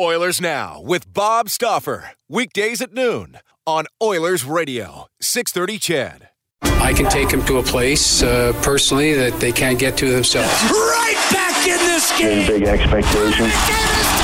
Oilers Now with Bob Stauffer. Weekdays at noon on Oilers Radio, 630 CHED. I can take them to a place uh, personally that they can't get to themselves. Right back in this game. Big expectations.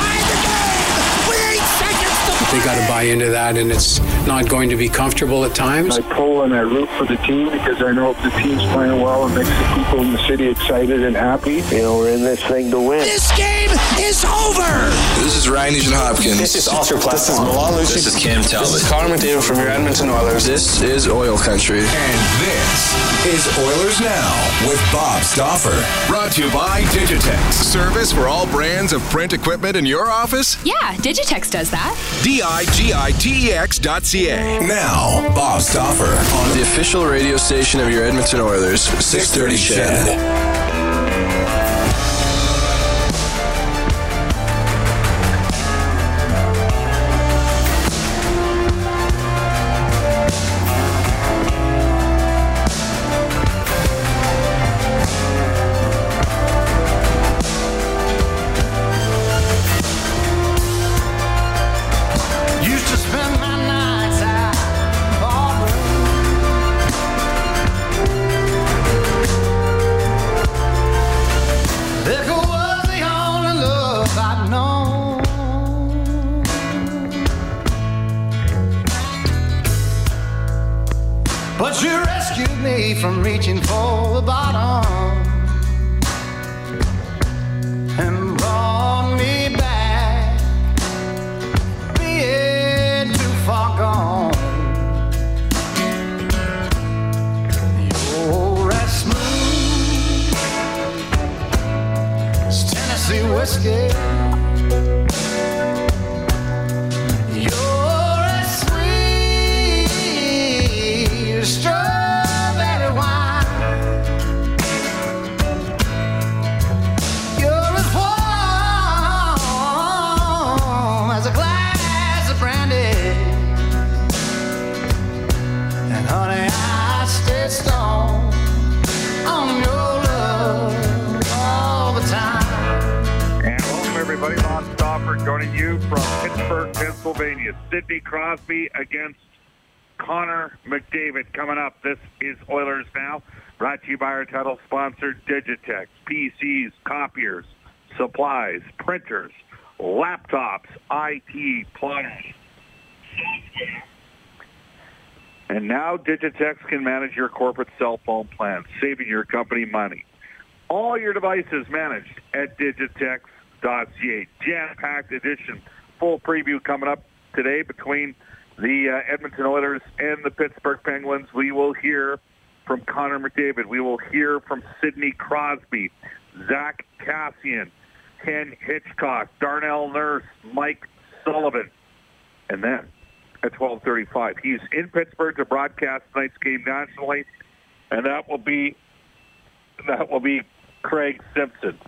They got to buy into that, and it's not going to be comfortable at times. I pull and I root for the team because I know if the team's playing well, it makes the people in the city excited and happy. You know, we're in this thing to win. This game is over. This is Ryan Nugent Hopkins. This is Oscar This is Milan Lucic. This is Cam Talbot. This is Connor McDavid from your Edmonton Oilers. This is Oil Country. And this is Oilers Now with Bob Stauffer. Brought to you by Digitex. Service for all brands of print equipment in your office? Yeah, Digitex does that. D-I-G-I-T-E-X dot C-A. Now, Bob Stauffer on the official radio station of your Edmonton Oilers, 630 CHED. Reaching for the bottom and brought me back being too far gone. You're as smooth as Tennessee whiskey. Everybody. Bob Stauffer joining you from Pittsburgh, Pennsylvania. Sidney Crosby against Connor McDavid coming up. This is Oilers Now, brought to you by our title sponsor, Digitex. PCs, copiers, supplies, printers, laptops, IT, software. And now Digitex can manage your corporate cell phone plan, saving your company money. All your devices managed at digitex.ca. Jam-packed edition. Full preview coming up today between the uh, Edmonton Oilers and the Pittsburgh Penguins. We will hear from Connor McDavid. We will hear from Sidney Crosby, Zach Kassian, Ken Hitchcock, Darnell Nurse, Mike Sullivan. And then at 12:35, he's in Pittsburgh to broadcast tonight's game nationally, and that will be that will be Craig Simpson.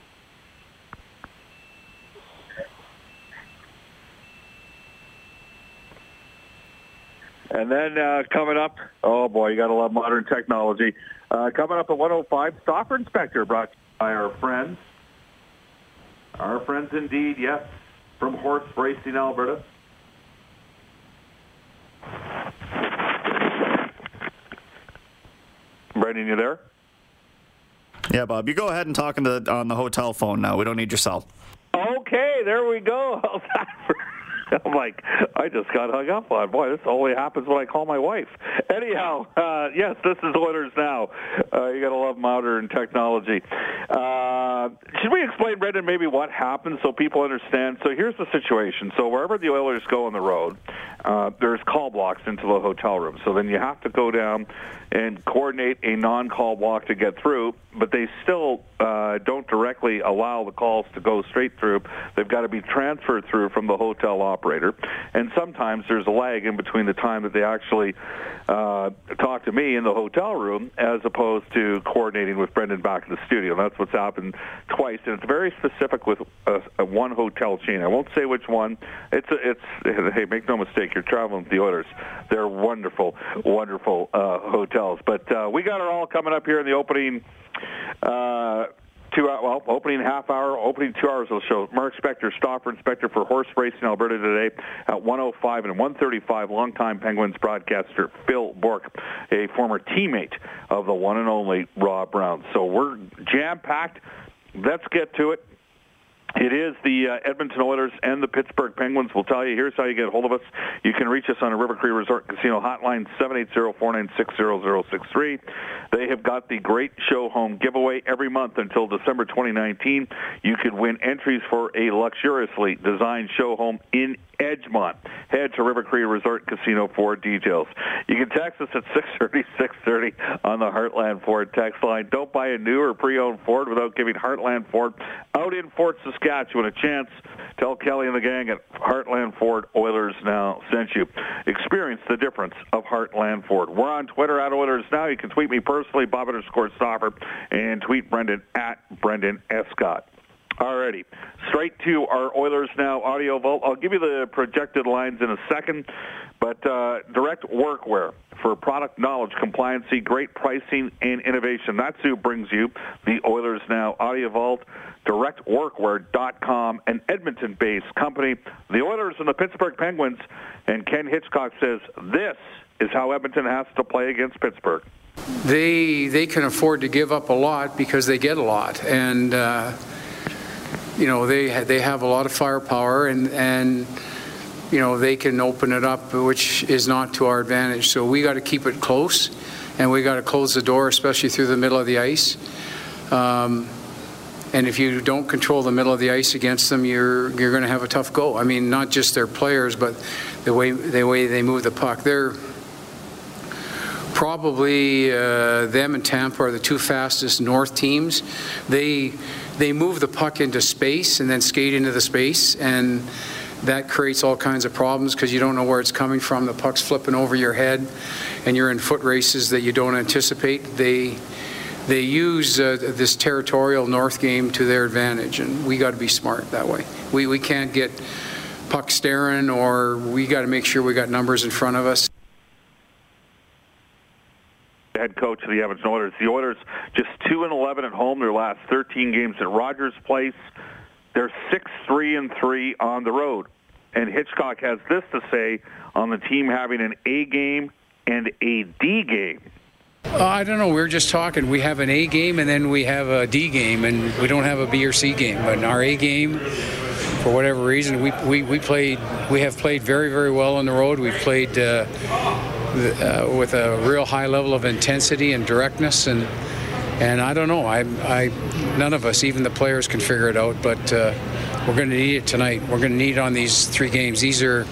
And then uh, coming up, oh boy, you got to love modern technology. Uh, coming up at 105, Stauffer Inspector brought by our friends. Our friends indeed, yes, from Horse Racing, Alberta. Brendan, you there? Yeah, Bob. You go ahead and talk on the on the hotel phone now. We don't need your cell. Okay, there we go. I'm like, I just got hung up on. Boy, this only happens when I call my wife. Anyhow, uh, yes, this is Oilers Now. Uh, you got to love modern technology. Uh, should we explain, Brendan, maybe what happens so people understand? So here's the situation. So wherever the Oilers go on the road, uh, there's call blocks into the hotel room. So then you have to go down and coordinate a non-call block to get through, but they still uh, don't allow the calls to go straight through. They've got to be transferred through from the hotel operator, and sometimes there's a lag in between the time that they actually uh, talk to me in the hotel room as opposed to coordinating with Brendan back in the studio. And that's what's happened twice, and it's very specific with a, a one hotel chain. I won't say which one. It's a, it's hey, make no mistake, you're traveling with the Oilers. They're wonderful, wonderful uh, hotels. But uh, we got it all coming up here in the opening. Uh, two well opening half hour opening two hours of the show. Mark spector Stauffer inspector for horse racing alberta today at 105 and 135 longtime penguins broadcaster phil Bourque, a former teammate of the one and only rob brown. So we're jam packed let's get to it it is the uh, Edmonton Oilers and the Pittsburgh Penguins. We'll tell you. Here's how you get a hold of us. You can reach us on a River Cree Resort Casino hotline, 780-496-0063. They have got the Great Show Home giveaway every month until December 2019. You could win entries for a luxuriously designed show home in Edgemont. Head to River Cree Resort Casino for details. You can text us at 630, 630 on the Heartland Ford text line. Don't buy a new or pre-owned Ford without giving Heartland Ford out in Fort Saskatchewan a chance. Tell Kelly and the gang at Heartland Ford Oilers Now sent you. Experience the difference of Heartland Ford. We're on Twitter at Oilers Now. You can tweet me personally, Bob underscore Stauffer, and tweet Brendan at Brendan Escott. Alrighty, straight to our Oilers Now audio vault. I'll give you the projected lines in a second, but uh, direct workwear for product knowledge, compliancy, great pricing, and innovation. That's who brings you the Oilers Now audio vault. DirectWorkwear.com, an Edmonton-based company. The Oilers and the Pittsburgh Penguins, and Ken Hitchcock says this is how Edmonton has to play against Pittsburgh. They they can afford to give up a lot because they get a lot, and. Uh, you know they they have a lot of firepower and and you know they can open it up, which is not to our advantage. So we got to keep it close, and we got to close the door, especially through the middle of the ice. Um, and if you don't control the middle of the ice against them, you're you're going to have a tough go. I mean, not just their players, but the way the way they move the puck. They're probably uh, them and Tampa are the two fastest North teams. They they move the puck into space and then skate into the space and that creates all kinds of problems because you don't know where it's coming from. The puck's flipping over your head, and you're in foot races that you don't anticipate. They they use uh, this territorial north game to their advantage, and we got to be smart that way. We we can't get puck staring, or we got to make sure we got numbers in front of us head coach of the Edmonton Oilers. The Oilers just two and eleven at home. Their last 13 games at Rogers Place. They're six three and three on the road. And Hitchcock has this to say on the team having an A game and a D game. Uh, I don't know. We are just talking. We have an A game and then we have a D game, and we don't have a B or C game. But in our A game, for whatever reason, we, we, we played. We have played very very well on the road. We've played. Uh, uh, with a real high level of intensity and directness and and I don't know. I, I none of us even the players can figure it out but uh, we're going to need it tonight. We're going to need it on these three games. These are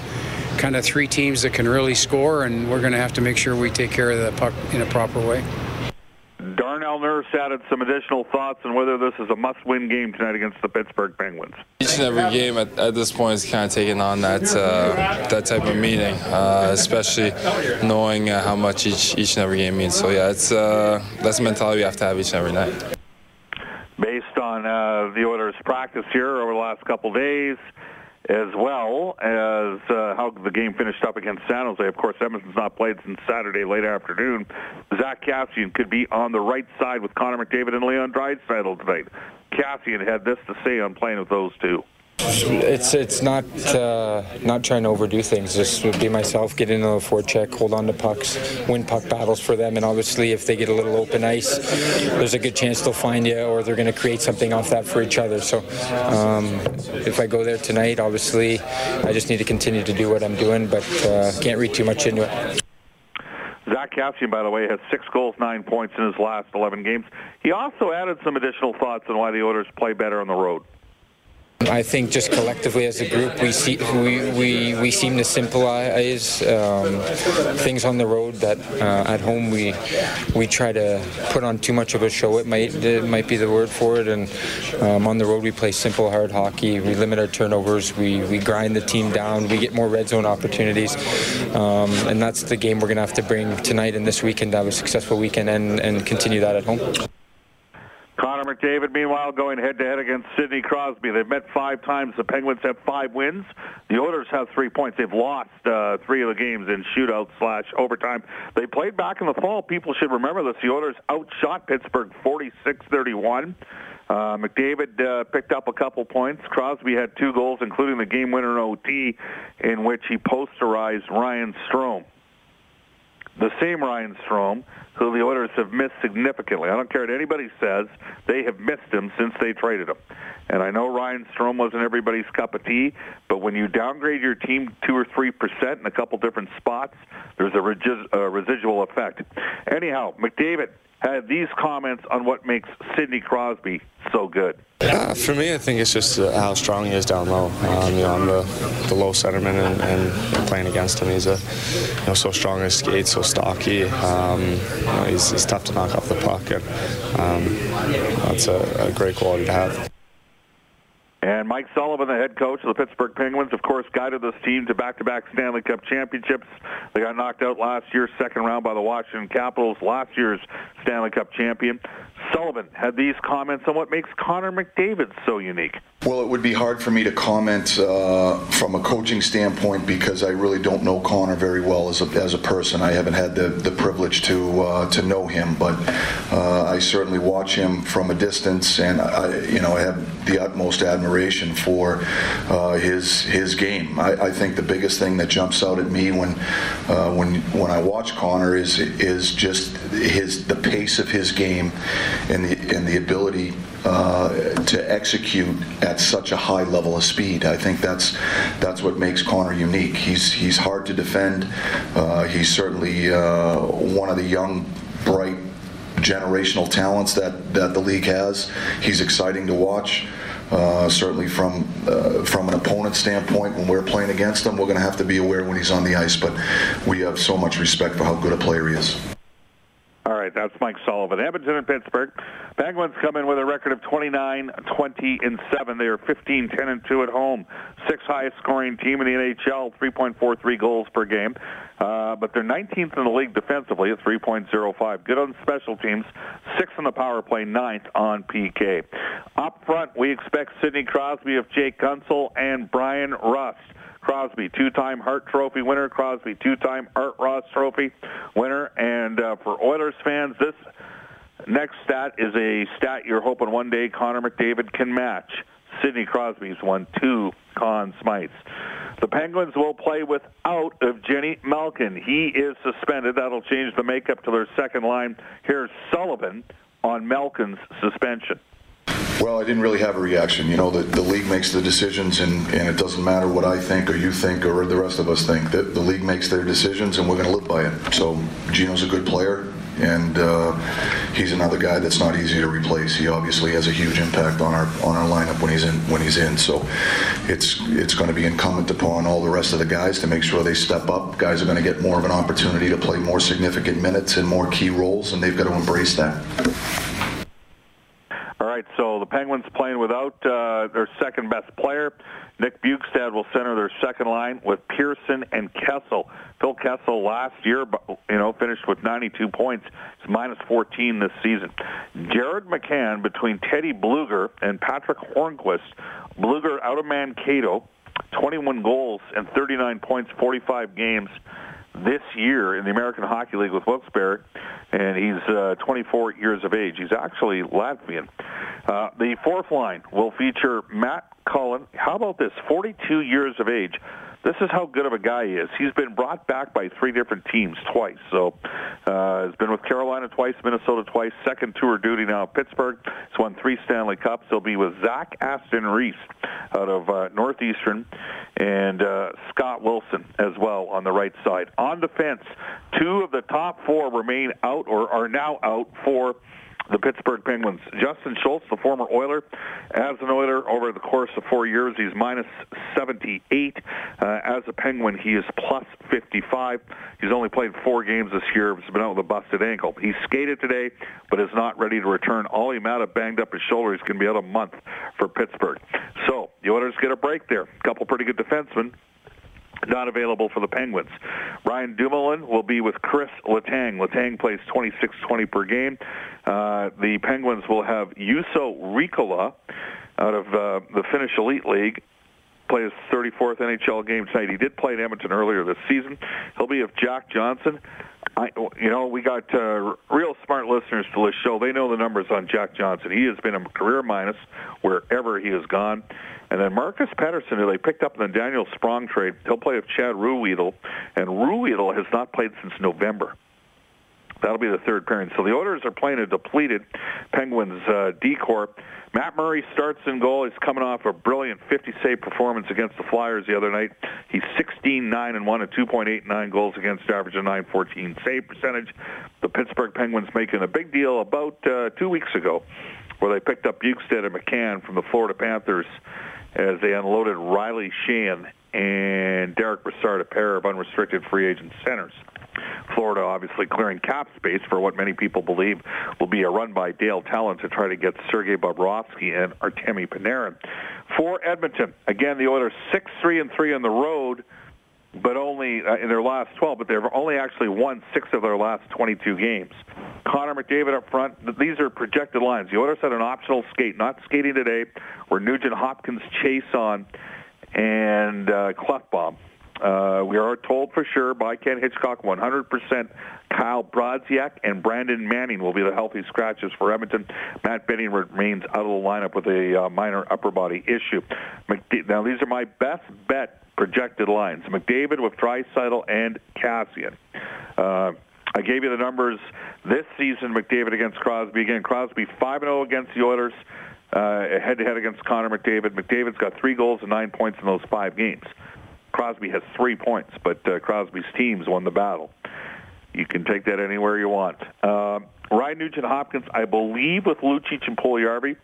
kind of three teams that can really score and we're going to have to make sure we take care of the puck in a proper way Darnell Nurse added some additional thoughts on whether this is a must-win game tonight against the Pittsburgh Penguins. Each and every game at, at this point is kind of taking on that uh, that type of meaning, uh, especially knowing uh, how much each each and every game means. So yeah, it's uh, that's the mentality we have to have each and every night. Based on uh, the Oilers' practice here over the last couple days, as well as uh, how the game finished up against San Jose. Of course, Edmonton's not played since Saturday late afternoon. Zack Kassian could be on the right side with Connor McDavid and Leon Draisaitl tonight. Kassian had this to say on playing with those two. It's it's not uh, not trying to overdo things. Just be myself, get into the forecheck, hold on to pucks, win puck battles for them, and obviously if they get a little open ice, there's a good chance they'll find you, or they're going to create something off that for each other. So um, if I go there tonight, obviously I just need to continue to do what I'm doing, but uh, can't read too much into it. Zach Kassian, by the way, has six goals, nine points in his last 11 games. He also added some additional thoughts on why the Oilers play better on the road. I think just collectively as a group, we see we, we, we seem to simplify um, things on the road that uh, at home we we try to put on too much of a show. It might it might be the word for it. And um, on the road we play simple, hard hockey. We limit our turnovers. We we grind the team down. We get more red zone opportunities, um, and that's the game we're going to have to bring tonight and this weekend have a successful weekend and, and continue that at home. Connor McDavid, meanwhile, going head-to-head against Sidney Crosby. They've met five times. The Penguins have five wins. The Oilers have three points. They've lost uh, three of the games in shootout slash overtime. They played back in the fall. People should remember this. The Oilers outshot Pittsburgh 46-31. Uh, McDavid uh, picked up a couple points. Crosby had two goals, including the game winner in OT, in which he posterized Ryan Strome. The same Ryan Strome who the Oilers have missed significantly. I don't care what anybody says; they have missed him since they traded him. And I know Ryan Strome wasn't everybody's cup of tea, but when you downgrade your team two or three percent in a couple different spots, there's a, regi- a residual effect. Anyhow, McDavid had these comments on what makes Sidney Crosby so good. Uh, for me, I think it's just uh, how strong he is down low. Um, you know, I'm the, the low centerman, and, and, playing against him, he's a you know so strong as skates, so stocky. Um, you know, he's, he's, tough to knock off the puck, and um, that's a, a great quality to have. And Mike Sullivan, the head coach of the Pittsburgh Penguins, of course, guided this team to back-to-back Stanley Cup championships. They got knocked out last year, second round by the Washington Capitals, last year's Stanley Cup champion. Sullivan had these comments on what makes Connor McDavid so unique. Well, it would be hard for me to comment uh, from a coaching standpoint because I really don't know Connor very well as a, as a person. I haven't had the, the privilege to uh, to know him, but uh, I certainly watch him from a distance, and I, you know, I have the utmost admiration for uh, his his game. I, I, think the biggest thing that jumps out at me when uh, when when I watch Connor is is just his the pace of his game and the and the ability uh, to execute at such a high level of speed. I think that's that's what makes Connor unique. He's he's hard to defend. Uh, he's certainly uh, one of the young, bright, generational talents that that the league has. He's exciting to watch. Uh, certainly from uh, from an opponent standpoint, when we're playing against him, we're going to have to be aware when he's on the ice. But we have so much respect for how good a player he is. All right, that's Mike Sullivan. Edmonton and Pittsburgh. Penguins come in with a record of 29, 20, and 7. They are 15, 10, and 2 at home. Sixth highest scoring team in the NHL, 3.43 goals per game. Uh, but they're 19th in the league defensively at 3.05. Good on special teams. Sixth on the power play, ninth on PK. Up front, we expect Sidney Crosby of Jake Guentzel and Bryan Rust. Crosby, two-time Hart Trophy winner. Crosby, two-time Art Ross Trophy winner. And uh, for Oilers fans, this next stat is a stat you're hoping one day Connor McDavid can match. Sidney Crosby's won two Conn Smythes. The Penguins will play without Evgeny Malkin. He is suspended. That'll change the makeup to their second line. Here's Sullivan on Malkin's suspension. Well, I didn't really have a reaction. You know, the, the league makes the decisions, and, and it doesn't matter what I think or you think or the rest of us think. The, the league makes their decisions, and we're going to live by it. So, Gino's a good player, and uh, he's another guy that's not easy to replace. He obviously has a huge impact on our on our lineup when he's in when he's in. So, it's it's going to be incumbent upon all the rest of the guys to make sure they step up. Guys are going to get more of an opportunity to play more significant minutes and more key roles, and they've got to embrace that. All right, so the Penguins playing without uh, their second best player. Nick Bjugstad will center their second line with Pearson and Kessel. Phil Kessel last year, you know, finished with 92 points. It's minus 14 this season. Jared McCann between Teddy Blueger and Patric Hornqvist. Blueger out of Mankato, 21 goals and 39 points, 45 games. This year in the American Hockey League with Wilkes-Barre, and he's uh, 24 years of age. He's actually Latvian. Uh, the fourth line will feature Matt Cullen. How about this? 42 years of age. This is how good of a guy he is. He's been brought back by three different teams twice. So, uh, has been with Carolina twice, Minnesota twice, second tour duty now at Pittsburgh. He's won three Stanley Cups. He'll be with Zach Aston Reese out of uh, Northeastern and uh, Scott Wilson as well on the right side. On defense, two of the top four remain out or are now out for the Pittsburgh Penguins. Justin Schultz, the former Oiler, as an Oiler over the course of four years, he's minus 78. Uh, as a Penguin, he is plus 55. He's only played four games this year. He's been out with a busted ankle. He skated today, but is not ready to return. Olli Maatta banged up his shoulder. He's going to be out a month for Pittsburgh. So the Oilers get a break there. A couple pretty good defensemen not available for the Penguins. Ryan Dumoulin will be with Chris Letang. Letang plays 26-20 per game. Uh, the Penguins will have Juuso Riikola out of uh, the Finnish Elite League play his 34th NHL game tonight. He did play in Edmonton earlier this season. He'll be with Jack Johnson. I, you know, we got uh, real smart listeners to this show. They know the numbers on Jack Johnson. He has been a career minus wherever he has gone. And then Marcus Pettersson, who they picked up in the Daniel Sprong trade, he'll play with Chad Ruhwedel. And Ruhwedel has not played since November. That'll be the third pairing. So the Oilers are playing a depleted Penguins uh, decor. Matt Murray starts in goal. He's coming off a brilliant 50 save performance against the Flyers the other night. He's 16 9 and 1 at 2.89 goals against average of 914 save percentage. The Pittsburgh Penguins making a big deal about uh, two weeks ago where they picked up Bjugstad and McCann from the Florida Panthers as they unloaded Riley Sheahan and Derek Brassard, a pair of unrestricted free agent centers. Florida obviously clearing cap space for what many people believe will be a run by Dale Tallon to try to get Sergei Bobrovsky and Artemi Panarin. For Edmonton, again, the Oilers 6-3 and 3 on the road, but only uh, in their last 12, but they've only actually won six of their last 22 games. Connor McDavid up front. These are projected lines. The Oilers had an optional skate, not skating today, where Nugent Hopkins, Chiasson, and uh, Klefbom uh, we are told for sure by Ken Hitchcock 100% Kyle Brodziak and Brandon Manning will be the healthy scratches for Edmonton. Matt Benning remains out of the lineup with a uh, minor upper body issue. now, these are my best bet projected lines. McDavid with Draisaitl and Kassian. Uh, I gave you the numbers this season. McDavid against Crosby again. Crosby 5-0 against the Oilers, uh, head-to-head against Connor McDavid. McDavid's got three goals and nine points in those five games. Crosby has three points, but uh, Crosby's teams won the battle. You can take that anywhere you want. Uh, Ryan Nugent Hopkins, I believe, with Lucic and Puljujarvi.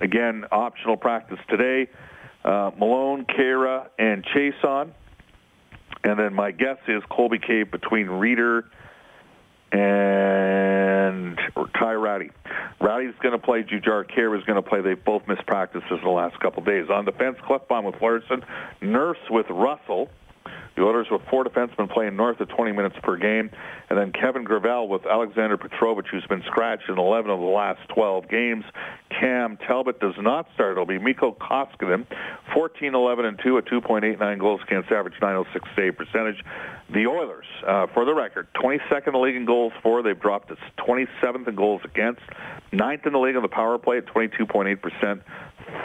Again, optional practice today. Uh, Malone, Khaira, and Chiasson. And then my guess is Colby Cave between Rieder and Ty Rattie. Rattie's going to play. Jujhar Khaira is going to play. They've both missed practices the last couple of days. On defense, Klefbom with Larsson, Nurse with Russell. The Oilers with four defensemen playing north of 20 minutes per game. And then Kevin Gravel with Alexander Petrovich, who's been scratched in 11 of the last 12 games. Cam Talbot does not start. It'll be Mikko Koskinen, 14, 11, and 2 at 2.89 goals against average 906 save percentage. The Oilers, uh, for the record, 22nd in the league in goals for. They've dropped to 27th in goals against, ninth in the league on the power play at 22.8 percent.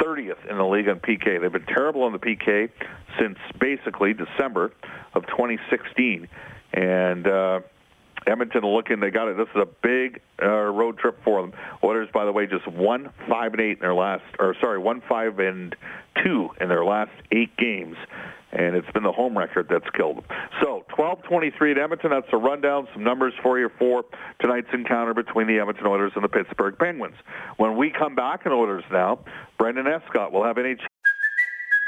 30th in the league on PK. They've been terrible on the PK since basically December of 2016. And uh, Edmonton looking, they got it. This is a big uh, road trip for them. Oilers, by the way, just one five and eight in their last, or sorry, one five and two in their last eight games, and it's been the home record that's killed them. So 12-23 at Edmonton. That's a rundown. Some numbers for you for tonight's encounter between the Edmonton Oilers and the Pittsburgh Penguins. When we come back in Oilers now, Brendan Escott will have NHL.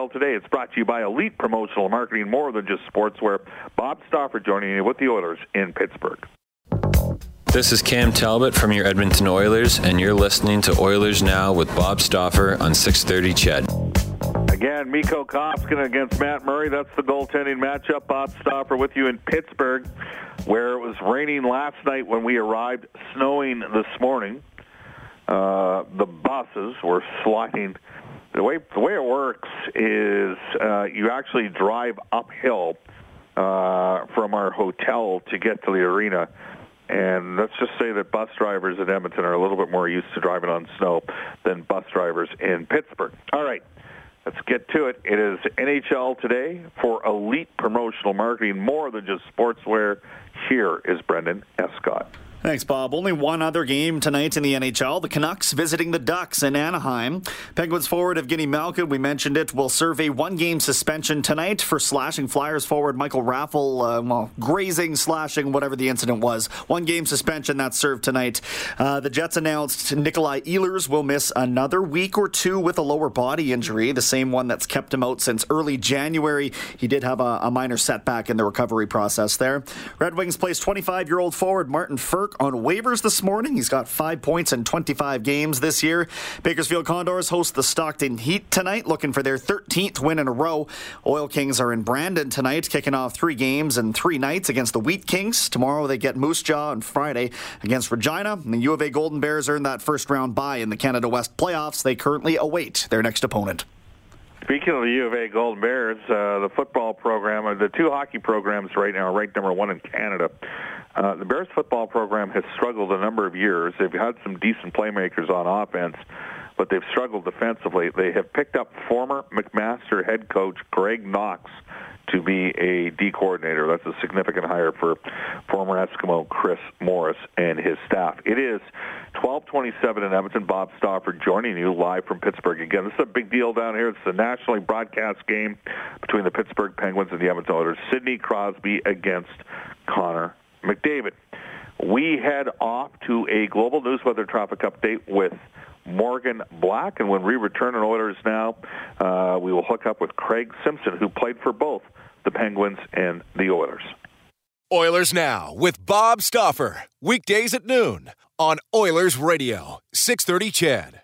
NHL today. It's brought to you by Elite Promotional Marketing, more than just sportswear. Bob Stauffer joining you with the Oilers in Pittsburgh. This is Cam Talbot from your Edmonton Oilers, and you're listening to Oilers Now with Bob Stauffer on 630 CHED. Again, Mikko Koskinen against Matt Murray. That's the goaltending matchup. Bob Stauffer with you in Pittsburgh, where it was raining last night when we arrived, snowing this morning. Uh, the buses were sliding. The way the way it works is uh, you actually drive uphill uh, from our hotel to get to the arena. And let's just say that bus drivers in Edmonton are a little bit more used to driving on snow than bus drivers in Pittsburgh. All right, let's get to it. It is NHL today for elite promotional marketing, more than just sportswear. Here is Brendan Escott. Thanks, Bob. Only one other game tonight in the NHL. The Canucks visiting the Ducks in Anaheim. Penguins forward Evgeny Malkin, we mentioned it, will serve a one-game suspension tonight for slashing Flyers forward Michael Raffl, uh, well, grazing, slashing, whatever the incident was. One-game suspension that's served tonight. Uh, the Jets announced Nikolai Ehlers will miss another week or two with a lower body injury, the same one that's kept him out since early January. He did have a, a minor setback in the recovery process there. Red Wings placed 25-year-old forward Martin On waivers this morning. He's got five points in 25 games this year. Bakersfield Condors host the Stockton Heat tonight, looking for their 13th win in a row. Oil Kings are in Brandon tonight, kicking off three games in three nights against the Wheat Kings. Tomorrow they get Moose Jaw on Friday against Regina. And the U of A Golden Bears earned that first round bye in the Canada West playoffs. They currently await their next opponent. Speaking of the U of A Golden Bears, uh, the football program, uh, the two hockey programs right now are ranked number one in Canada. Uh, the Bears football program has struggled a number of years. They've had some decent playmakers on offense, but they've struggled defensively. They have picked up former McMaster head coach Greg Knox to be a D coordinator. That's a significant hire for former Eskimo Chris Morris and his staff. It is 1227 in Edmonton. Bob Stauffer joining you live from Pittsburgh. Again, this is a big deal down here. It's a nationally broadcast game between the Pittsburgh Penguins and the Edmonton Oilers. Sidney Crosby against Connor McDavid. We head off to a global news weather traffic update with Morgan Black, and when we return on Oilers Now, uh, we will hook up with Craig Simpson, who played for both the Penguins and the Oilers. Oilers Now with Bob Stauffer. Weekdays at noon on Oilers Radio, 630 CHED.